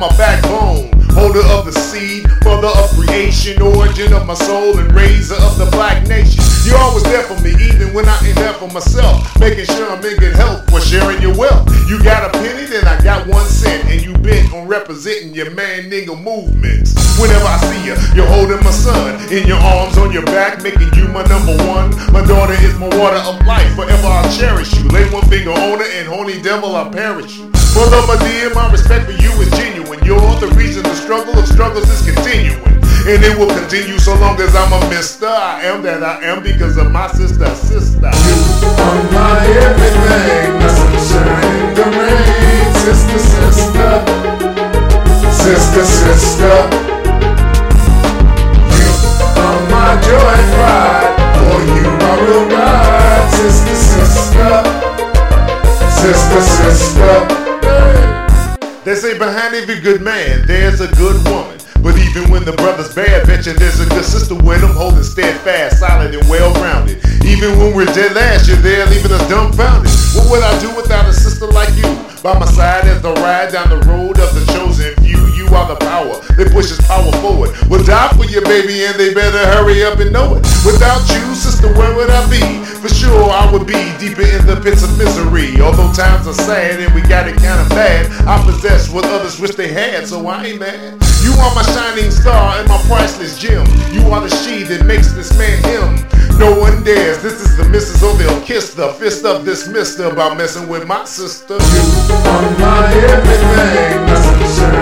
my backbone. Holder of the seed, mother of creation, origin of my soul, and raiser of the black nation. You always there for me, even when I ain't there for myself. Making sure I'm in good health for sharing your wealth. You got a penny, then I got one cent, and you bent on representing your man nigga movements. Whenever I see you, you're holding my son in your arms on your back, making you my number one. My daughter is my water of life, forever I'll cherish you. Lay one finger on her, and holy devil, I'll perish you. Full of my dear, my respect for you is genuine. You're the reason the struggle of struggles is continuing. And it will continue so long as I'm a mister. I am that I am because of my sister, sister. You are my everything, my sunshine, the rain, sister, sister, sister, sister. Every good man, there's a good woman. But even when the brother's bad, betcha there's a good sister with him, holding steadfast, solid, and well grounded. Even when we're dead last, you're there, leaving us dumbfounded. What would I do without a sister like you? By my side as the ride down the road of the chosen few. You are the power that pushes power forward. We'll die for you, baby, and they better hurry up and know it. Without you, sister, where would I be? For be deeper in the pits of misery. Although times are sad and we got it kinda bad, I possess what others wish they had, so I ain't mad. You are my shining star and my priceless gem. You are the she that makes this man him. No one dares. This is the missus, or they'll kiss the fist of this mister about messing with my sister. You are my everything,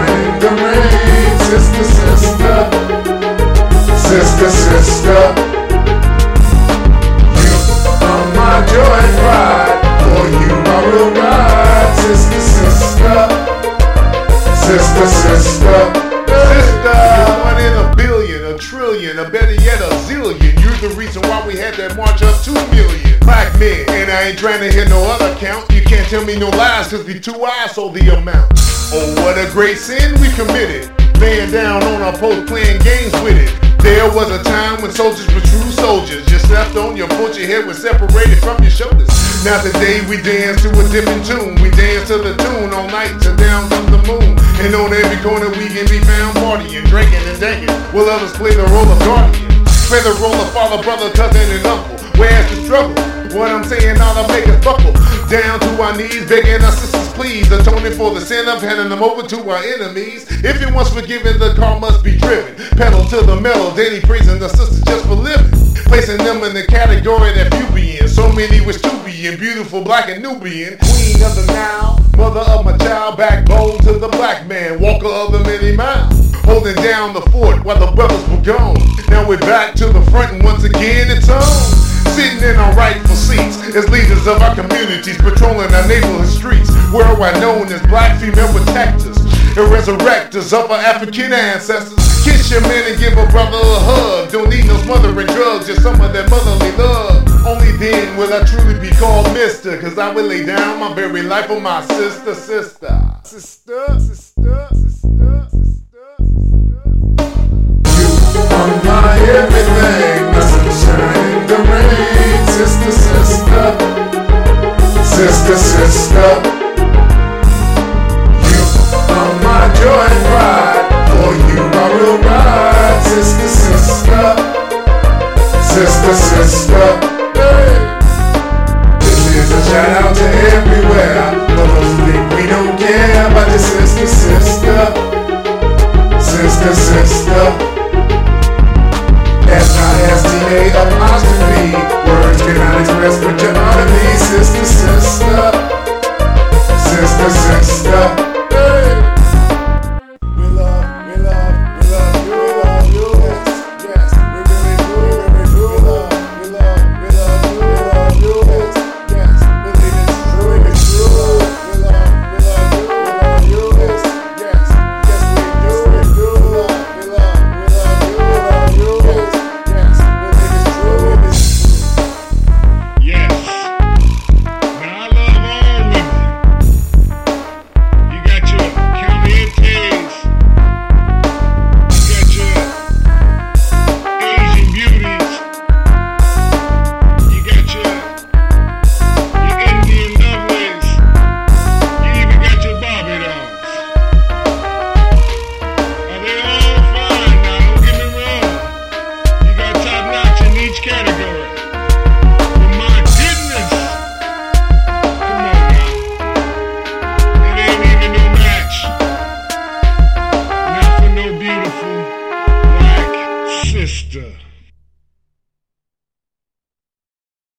a trillion, a better yet a zillion. You're the reason why we had that march of two million black men. And I ain't trying to hear no other count. You can't tell me no lies, cause the two eyes sold the amount. Oh, what a great sin we committed. Laying down on our post playing games with it. There was a time when soldiers were true soldiers. You slept on your porch, your head was separated from your shoulders. Now today we dance to a different tune. We dance to the tune all night till down to the moon. And on every corner we can be found partying, drinking and drinking. Will others play the role of guardian? Play the role of father, brother, cousin, and uncle. Where's the struggle? What I'm saying, all I make us buckle. Down to our knees, begging our sisters, please. Atoning for the sin of handing them over to our enemies. If you once forgiven, the car must be driven. Pedal to the metal, daily praising the sisters just for living. Placing them in the category that many be in. Beautiful black and Nubian. Queen of the Nile. Mother of my child, backbone to the black man. Walker of the many miles. Holding down the fort while the brothers were gone. Now we're back to the front and once again it's on. Sitting in our rightful seats as leaders of our communities, patrolling our neighborhood streets, worldwide known as black female protectors and resurrectors of our African ancestors. Kiss your man and give a brother a hug. Don't need no smothering drugs, just some of that motherly love. Only then will I truly be called Mister, cause I will lay down my very life for my sister, sister, sister, sister, sister.